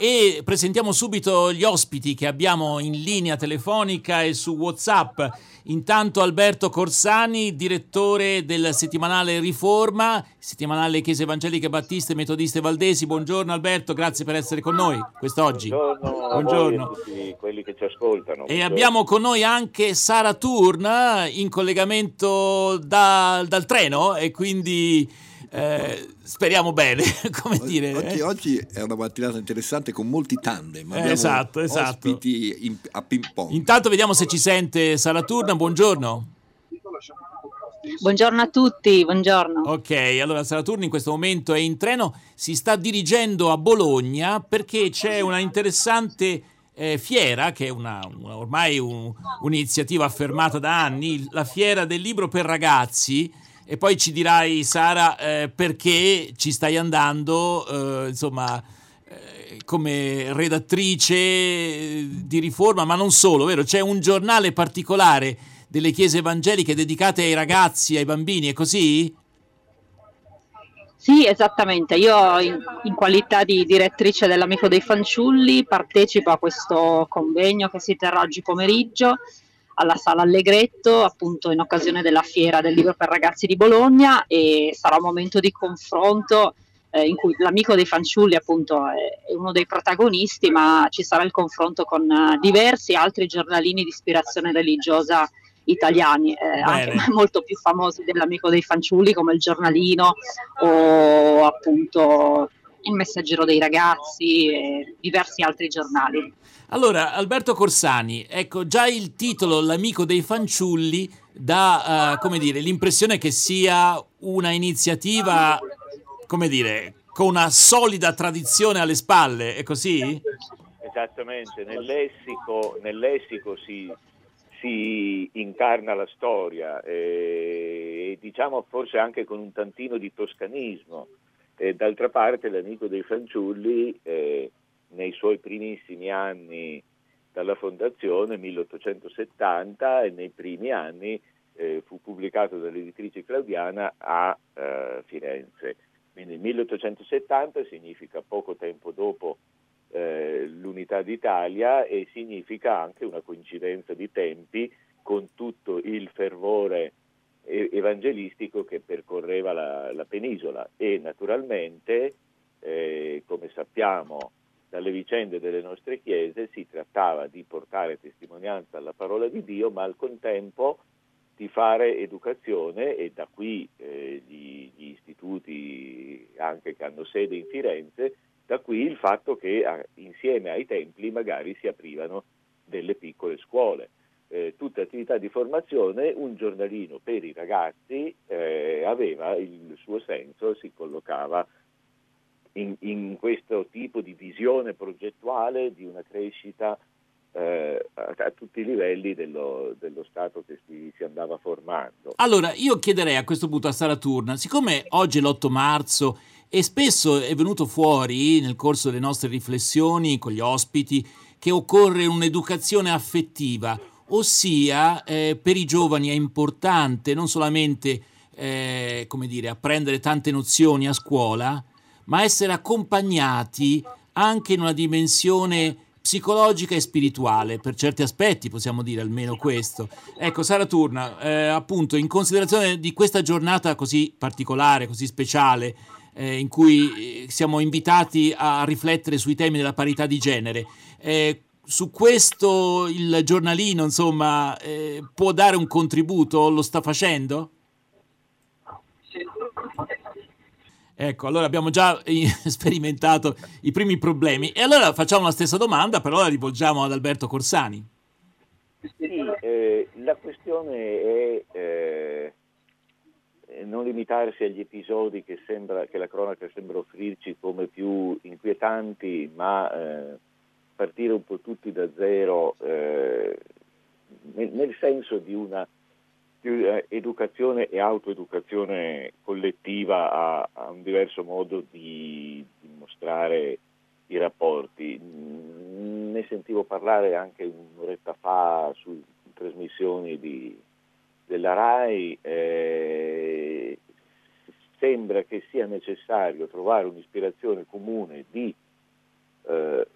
e presentiamo subito gli ospiti che abbiamo in linea telefonica e su WhatsApp. Intanto Alberto Corsani, direttore del settimanale Riforma, settimanale Chiese Evangeliche Battiste Metodiste Valdesi. Buongiorno Alberto, grazie per essere con noi quest'oggi. Buongiorno, Buongiorno. a tutti quelli che ci ascoltano. E abbiamo con noi anche Sara Turn in collegamento da, dal treno e quindi eh, speriamo bene, come oggi, dire. Oggi, eh? oggi, è una mattinata interessante con molti tandem. Eh, esatto, esatto. Ospiti in, a ping pong. Intanto vediamo se ci sente Sara Turna. Buongiorno. Buongiorno a tutti, buongiorno. Ok, allora Sara Turna in questo momento è in treno, si sta dirigendo a Bologna perché c'è una interessante eh, fiera, che è una, una, ormai un, un'iniziativa affermata da anni, la fiera del libro per ragazzi, e poi ci dirai Sara eh, perché ci stai andando, eh, insomma, eh, come redattrice di riforma, ma non solo, vero? C'è un giornale particolare delle chiese evangeliche dedicate ai ragazzi, ai bambini, è così? Sì, esattamente. Io in, in, qualità di direttrice dell'Amico dei Fanciulli partecipo a questo convegno che si terrà oggi pomeriggio alla Sala Allegretto, appunto in occasione della fiera del libro per ragazzi di Bologna e sarà un momento di confronto eh, in cui l'amico dei fanciulli appunto è, uno dei protagonisti, ma ci sarà il confronto con uh, diversi altri giornalini di ispirazione religiosa italiani, eh, anche molto più famosi dell'amico dei fanciulli come il giornalino o appunto il messaggero dei ragazzi e diversi altri giornali. Allora, Alberto Corsani, ecco già il titolo L'amico dei fanciulli dà, uh, come dire, l'impressione che sia una iniziativa, come dire, con una solida tradizione alle spalle, è così? Esattamente, nel lessico, nel lessico si, si, incarna la storia e, e, diciamo forse anche con un tantino di toscanismo. E d'altra parte l'amico dei fanciulli... Eh, nei suoi primissimi anni dalla fondazione, 1870, e nei primi anni eh, fu pubblicato dall'editrice Claudiana a eh, Firenze. Quindi 1870 significa poco tempo dopo eh, l'unità d'Italia e significa anche una coincidenza di tempi con tutto il fervore evangelistico che percorreva la, la penisola e naturalmente, eh, come sappiamo, dalle vicende delle nostre chiese si trattava di portare testimonianza alla parola di Dio, ma al contempo di fare educazione e da qui eh, gli, gli, istituti anche che hanno sede in Firenze, da qui il fatto che a, insieme ai templi magari si aprivano delle piccole scuole. Eh, tutte attività di formazione, un giornalino per i ragazzi eh, aveva il suo senso, si collocava in, in questo tipo di visione progettuale di una crescita eh, a, a, tutti i livelli dello, dello Stato che si, si, andava formando. Allora, io chiederei a questo punto a Sara Turna, siccome oggi è l'8 marzo e spesso è venuto fuori nel corso delle nostre riflessioni con gli ospiti che occorre un'educazione affettiva, ossia eh, per i giovani è importante non solamente eh, come dire, apprendere tante nozioni a scuola, ma essere accompagnati anche in una dimensione psicologica e spirituale, per certi aspetti possiamo dire almeno questo. Ecco, Sara Turna, eh, appunto, in considerazione di questa giornata così particolare, così speciale, eh, in cui eh, siamo invitati a riflettere sui temi della parità di genere, eh, su questo il giornalino, insomma, eh, può dare un contributo? Lo sta facendo? Ecco, allora abbiamo già sperimentato i primi problemi. E allora facciamo la stessa domanda, però la rivolgiamo ad Alberto Corsani. Sì, eh, la questione è eh, non limitarsi agli episodi che, sembra, che, la cronaca sembra offrirci come più inquietanti, ma eh, partire un po' tutti da zero eh, nel, senso di una eh, educazione e autoeducazione collettiva a, a un diverso modo di, di, mostrare i rapporti. Mm, ne sentivo parlare anche un'oretta fa su trasmissioni di, della RAI. Eh, sembra che sia necessario trovare un'ispirazione comune di eh,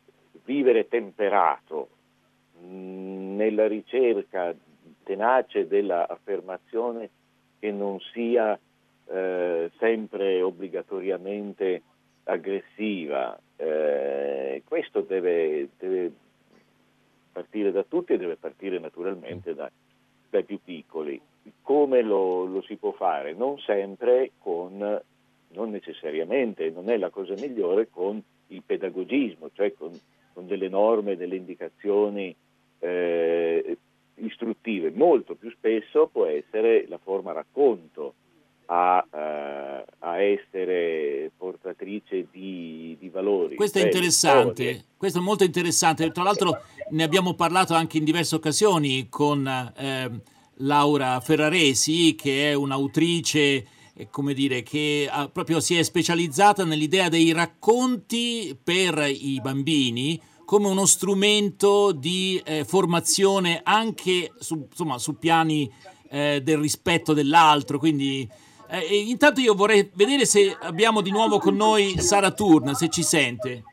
vivere temperato mm, nella ricerca tenace dell'affermazione che non sia eh, sempre obbligatoriamente aggressiva. Eh, questo deve, deve, partire da tutti e deve partire naturalmente da, dai più piccoli. Come lo, lo, si può fare? Non sempre con, non necessariamente, non è la cosa migliore con il pedagogismo, cioè con, con delle norme, delle indicazioni eh, istruttive. Molto più spesso può essere la forma racconto a, uh, a essere portatrice di, di, valori. Questo è interessante, storie. questo è molto interessante. Tra l'altro ne abbiamo parlato anche in diverse occasioni con eh, Laura Ferraresi, che è un'autrice eh, come dire, che ha, proprio si è specializzata nell'idea dei racconti per i bambini come uno strumento di eh, formazione anche su, insomma, su piani eh, del rispetto dell'altro, quindi eh, intanto io vorrei vedere se abbiamo di nuovo con noi Sara Turn, se ci sente.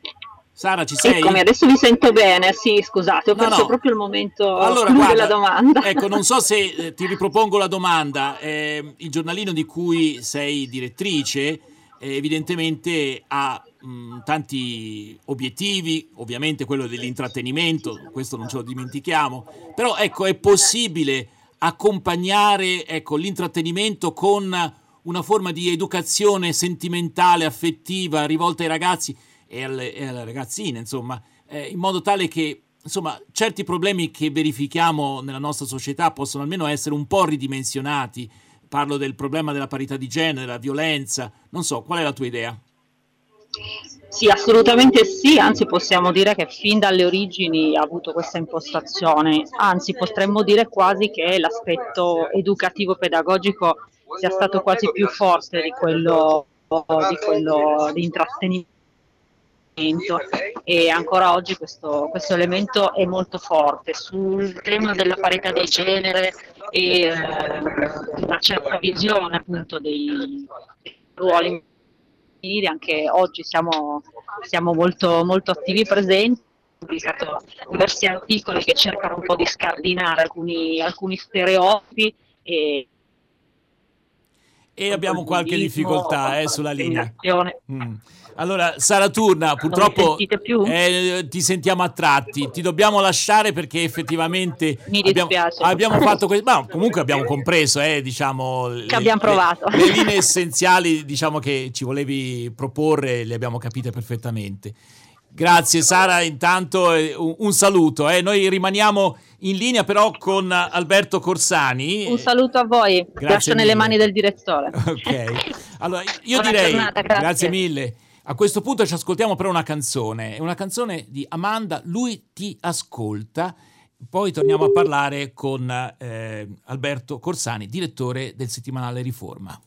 Sara, ci sei? Eccomi, adesso vi sento bene. Sì, scusate, ho no, perso no. proprio il momento allora, guarda, della domanda. Ecco, non so se eh, ti ripropongo la domanda. Eh, il giornalino di cui sei direttrice eh, evidentemente ha mh, tanti obiettivi, ovviamente quello dell'intrattenimento, questo non ce lo dimentichiamo, però ecco, è possibile accompagnare ecco, l'intrattenimento con una forma di educazione sentimentale, affettiva, rivolta ai ragazzi e alle, e alle ragazzine, insomma, eh, in modo tale che insomma, certi problemi che verifichiamo nella nostra società possono almeno essere un po' ridimensionati. Parlo del problema della parità di genere, della violenza, non so, qual è la tua idea? Sì, assolutamente sì, anzi possiamo dire che fin dalle origini ha avuto questa impostazione, anzi potremmo dire quasi che l'aspetto educativo pedagogico sia stato quasi più forte di quello di, quello di intrattenimento e ancora oggi questo, questo, elemento è molto forte sul tema della parità di genere e eh, una certa visione appunto dei, dei ruoli femminili anche oggi siamo, siamo molto, molto attivi e presenti ho pubblicato diversi articoli che cercano un po' di scardinare alcuni, alcuni stereotipi e e abbiamo qualche difficoltà eh, sulla linea. Mm. Allora, Sara Turna, purtroppo eh, ti sentiamo a tratti, ti dobbiamo lasciare perché effettivamente abbiamo, abbiamo, fatto questo, ma comunque abbiamo compreso, eh, diciamo, che le, abbiamo provato. Le, le linee essenziali diciamo, che ci volevi proporre, le abbiamo capite perfettamente. Grazie Sara, intanto eh, un, saluto. Eh. Noi rimaniamo in linea però con Alberto Corsani. Un saluto a voi, grazie nelle mani del direttore. Ok, allora io Buona direi giornata, grazie. grazie mille. A questo punto ci ascoltiamo però una canzone, una canzone di Amanda, Lui ti ascolta. Poi torniamo a parlare con eh, Alberto Corsani, direttore del settimanale Riforma.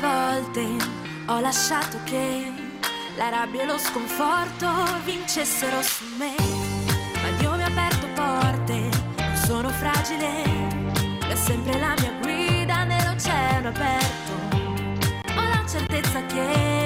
Volte ho lasciato che la rabbia e lo sconforto vincessero su me. Ma Dio mi ha aperto porte, non sono fragile, è sempre la mia guida nell'oceano aperto. Ho la certezza che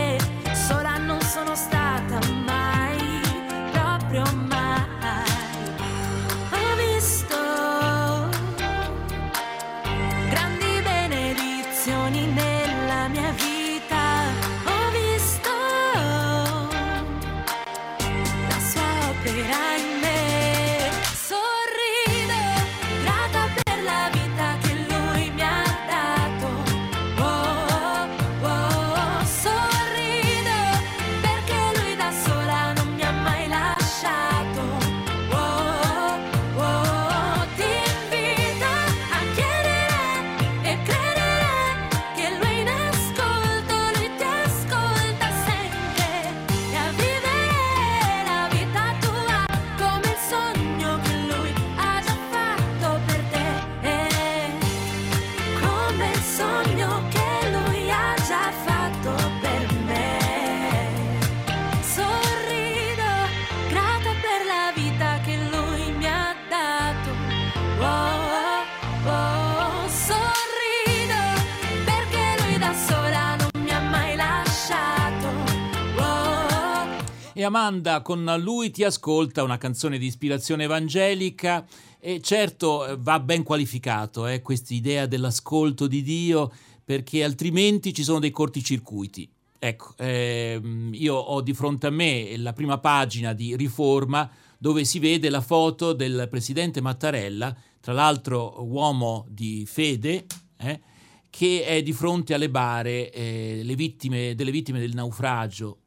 E Amanda con lui ti ascolta una canzone di ispirazione evangelica e certo eh, va ben qualificato eh, questa idea dell'ascolto di Dio perché altrimenti ci sono dei corticircuiti. Ecco, ehm, io ho di fronte a me la prima pagina di Riforma dove si vede la foto del presidente Mattarella, tra l'altro uomo di fede, eh, che è di fronte alle bare eh, vittime, delle vittime del naufragio.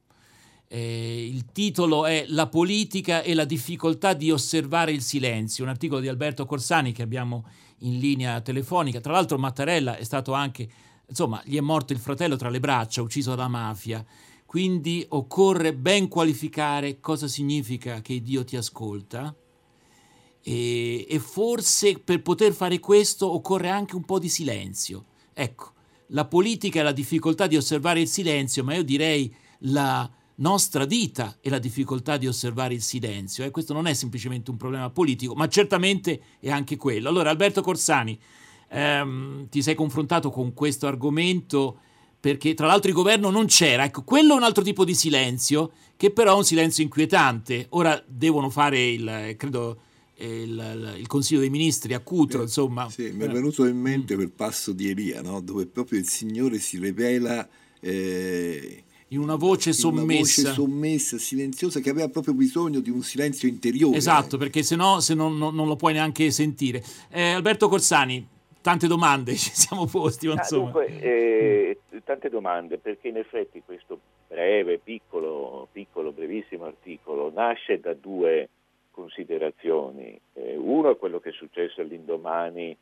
Eh, il titolo è La politica e la difficoltà di osservare il silenzio, un articolo di Alberto Corsani che abbiamo in linea telefonica. Tra l'altro Mattarella è stato anche, insomma, gli è morto il fratello tra le braccia, ucciso dalla mafia. Quindi occorre ben qualificare cosa significa che Dio ti ascolta e, e forse per poter fare questo occorre anche un po' di silenzio. Ecco, la politica è la difficoltà di osservare il silenzio, ma io direi la nostra vita è la difficoltà di osservare il silenzio. E eh? questo non è semplicemente un problema politico, ma certamente è anche quello. Allora, Alberto Corsani, ehm, ti sei confrontato con questo argomento perché tra l'altro il governo non c'era. Ecco, quello è un altro tipo di silenzio, che però è un silenzio inquietante. Ora devono fare il, credo, il, il, Consiglio dei Ministri a Cutro, eh, insomma. Sì, mi è venuto in mente mm. quel passo di Elia, no? dove proprio il Signore si rivela eh, in una voce sommessa. Una voce sommessa, silenziosa, che aveva proprio bisogno di un silenzio interiore. Esatto, perché se no, no, non lo puoi neanche sentire. Eh, Alberto Corsani, tante domande ci siamo posti. Ah, dunque, eh, tante domande, perché in effetti questo breve, piccolo, piccolo, brevissimo articolo nasce da due considerazioni. Eh, uno è quello che è successo all'indomani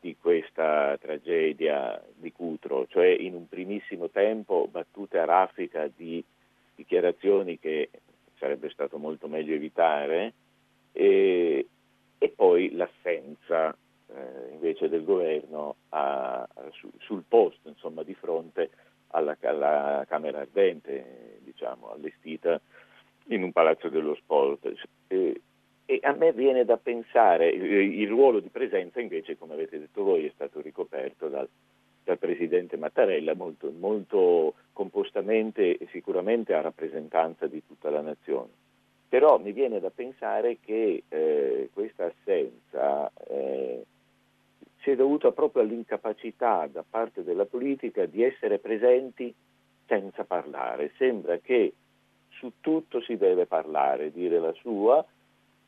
di questa tragedia di Cutro, cioè in un primissimo tempo battute a raffica di dichiarazioni che sarebbe stato molto meglio evitare e, e poi l'assenza eh, invece del governo a, su, sul posto, insomma, di fronte alla, alla Camera Ardente, diciamo, allestita in un palazzo dello sport. E, e a me viene da pensare, il ruolo di presenza invece, come avete detto voi, è stato ricoperto dal, dal Presidente Mattarella molto, molto, compostamente e sicuramente a rappresentanza di tutta la nazione. Però mi viene da pensare che eh, questa assenza eh, sia dovuta proprio all'incapacità da parte della politica di essere presenti senza parlare. Sembra che su tutto si deve parlare, dire la sua,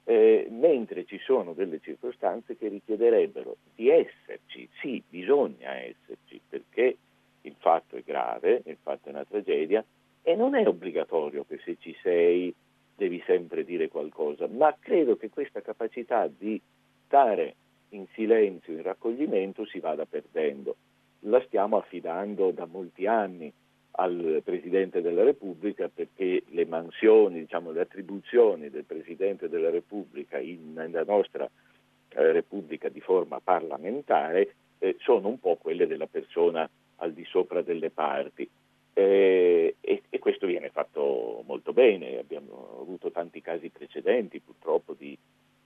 eh, mentre ci sono delle circostanze che richiederebbero di esserci, sì, bisogna esserci, perché il fatto è grave, il fatto è una tragedia e non è obbligatorio che se ci sei devi sempre dire qualcosa, ma credo che questa capacità di stare in silenzio, in raccoglimento, si vada perdendo. La stiamo affidando da molti anni al Presidente della Repubblica perché le mansioni, diciamo, le attribuzioni del Presidente della Repubblica in, nella nostra eh, Repubblica di forma parlamentare eh, sono un po' quelle della persona al di sopra delle parti. Eh, e, e, questo viene fatto molto bene, abbiamo avuto tanti casi precedenti purtroppo di,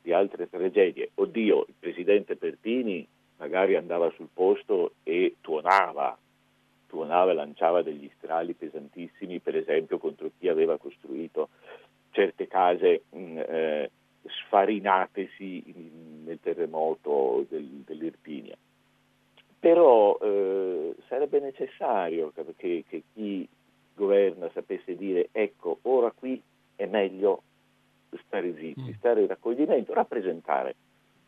di altre tragedie. Oddio, il Presidente Pertini magari andava sul posto e tuonava tuonava e lanciava degli strali pesantissimi, per esempio contro chi aveva costruito certe case mh, mm, eh, sfarinatesi in, nel terremoto del, dell'Irpinia. Però eh, sarebbe necessario che, che chi governa sapesse dire ecco, ora qui è meglio stare zitti, mm. stare in raccoglimento, rappresentare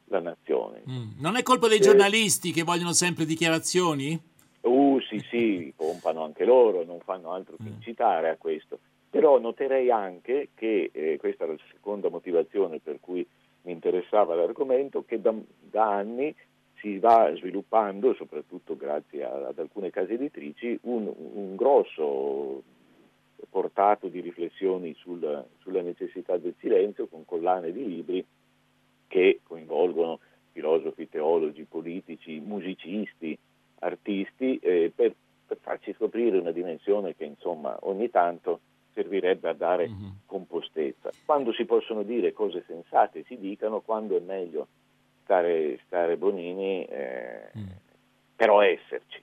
la nazione. Mm. Non è colpa dei giornalisti che vogliono sempre dichiarazioni? Sì, sì, pompano anche loro, non fanno altro che mm. incitare a questo. Però noterei anche che, eh, questa è la seconda motivazione per cui mi interessava l'argomento, che da, da anni si va sviluppando, soprattutto grazie a, ad alcune case editrici, un, un grosso portato di riflessioni sul, sulla necessità del silenzio con collane di libri che coinvolgono filosofi, teologi, politici, musicisti, artisti eh, per, per, farci scoprire una dimensione che insomma ogni tanto servirebbe a dare mm-hmm. compostezza. Quando si possono dire cose sensate si dicano, quando è meglio stare, stare bonini, eh, mm. però esserci.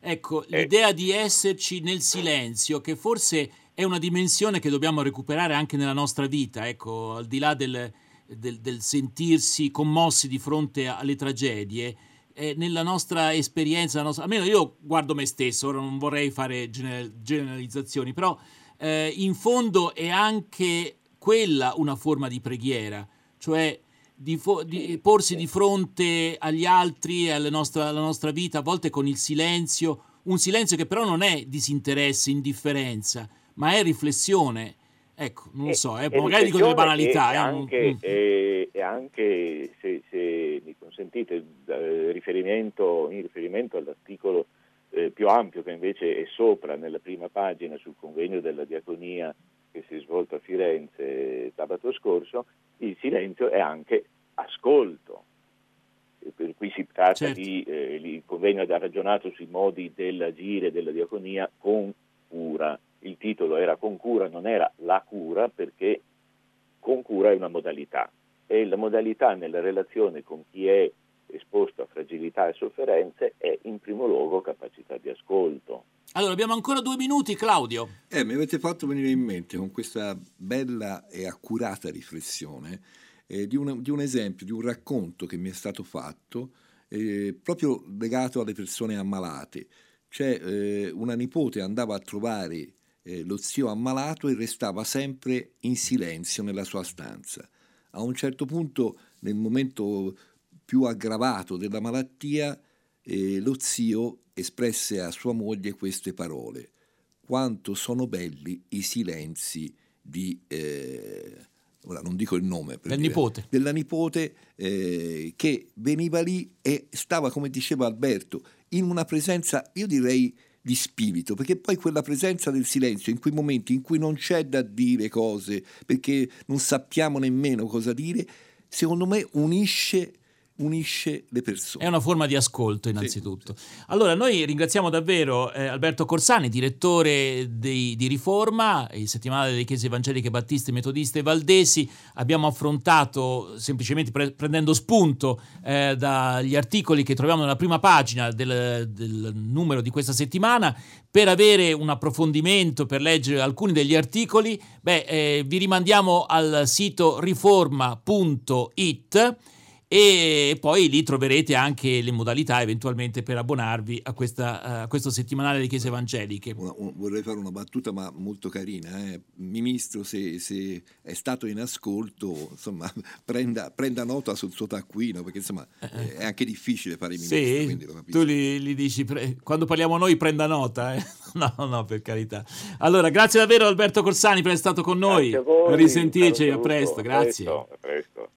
Ecco, eh. l'idea di esserci nel silenzio, che forse è una dimensione che dobbiamo recuperare anche nella nostra vita, ecco, al di là del, del, del sentirsi commossi di fronte alle tragedie, eh, nella nostra esperienza, nostra, almeno io guardo me stesso, ora non vorrei fare generalizzazioni, però eh, in fondo è anche quella una forma di preghiera, cioè di, fo- di porsi di fronte agli altri, alla nostra, alla nostra vita, a volte con il silenzio, un silenzio che però non è disinteresse, indifferenza, ma è riflessione. Ecco, non so, eh, magari dico delle banalità. E eh, anche, mm. e, e anche se, se, consentite, eh, riferimento, in riferimento all'articolo eh, più ampio che invece è sopra nella prima pagina sul convegno della diaconia che si è svolto a Firenze sabato scorso, il silenzio è anche ascolto. Per cui si tratta Certo. di, eh, il convegno ha ragionato sui modi dell'agire della diaconia con cura. Il titolo era con cura, non era la cura, perché con cura è una modalità e la modalità nella relazione con chi è esposto a fragilità e sofferenze è in primo luogo capacità di ascolto. Allora, abbiamo ancora due minuti, Claudio. Eh, mi avete fatto venire in mente con questa bella e accurata riflessione eh, di, un, di un esempio, di un racconto che mi è stato fatto eh, proprio legato alle persone ammalate. Cioè, eh, una nipote andava a trovare eh, lo zio ammalato e restava sempre in silenzio nella sua stanza. A un certo punto, nel momento più aggravato della malattia, eh, lo zio espresse a sua moglie queste parole. Quanto sono belli i silenzi di... eh, ora non dico il nome. per Del dire- nipote. Della nipote eh, che veniva lì e stava, come diceva Alberto, in una presenza, io direi, di spirito, perché poi quella presenza del silenzio, in quei momenti in cui non c'è da dire cose, perché non sappiamo nemmeno cosa dire, secondo me unisce, unisce le persone. È una forma di ascolto, innanzitutto. Allora, noi ringraziamo davvero eh, Alberto Corsani, direttore dei- di Riforma, il settimanale delle chiese evangeliche battiste, metodiste e valdesi. Abbiamo affrontato, semplicemente pre- prendendo spunto eh, dagli articoli che troviamo nella prima pagina del, del numero di questa settimana, per avere un approfondimento, per leggere alcuni degli articoli, beh, eh, vi rimandiamo al sito riforma.it e poi lì troverete anche le modalità eventualmente per abbonarvi a, questa, a questo settimanale di chiese evangeliche. Una- un- vorrei fare una battuta ma molto carina. eh. Ministro, se, se è stato in ascolto, insomma, prenda, prenda nota sul suo taccuino, perché insomma eh, è anche difficile fare i ministri. Sì, tu gli, gli dici, pre- quando parliamo noi prenda nota, eh? no, no, per carità. Allora, grazie davvero Alberto Corsani per essere stato con noi. Grazie a voi, Risentirci, caro a presto, grazie. a presto.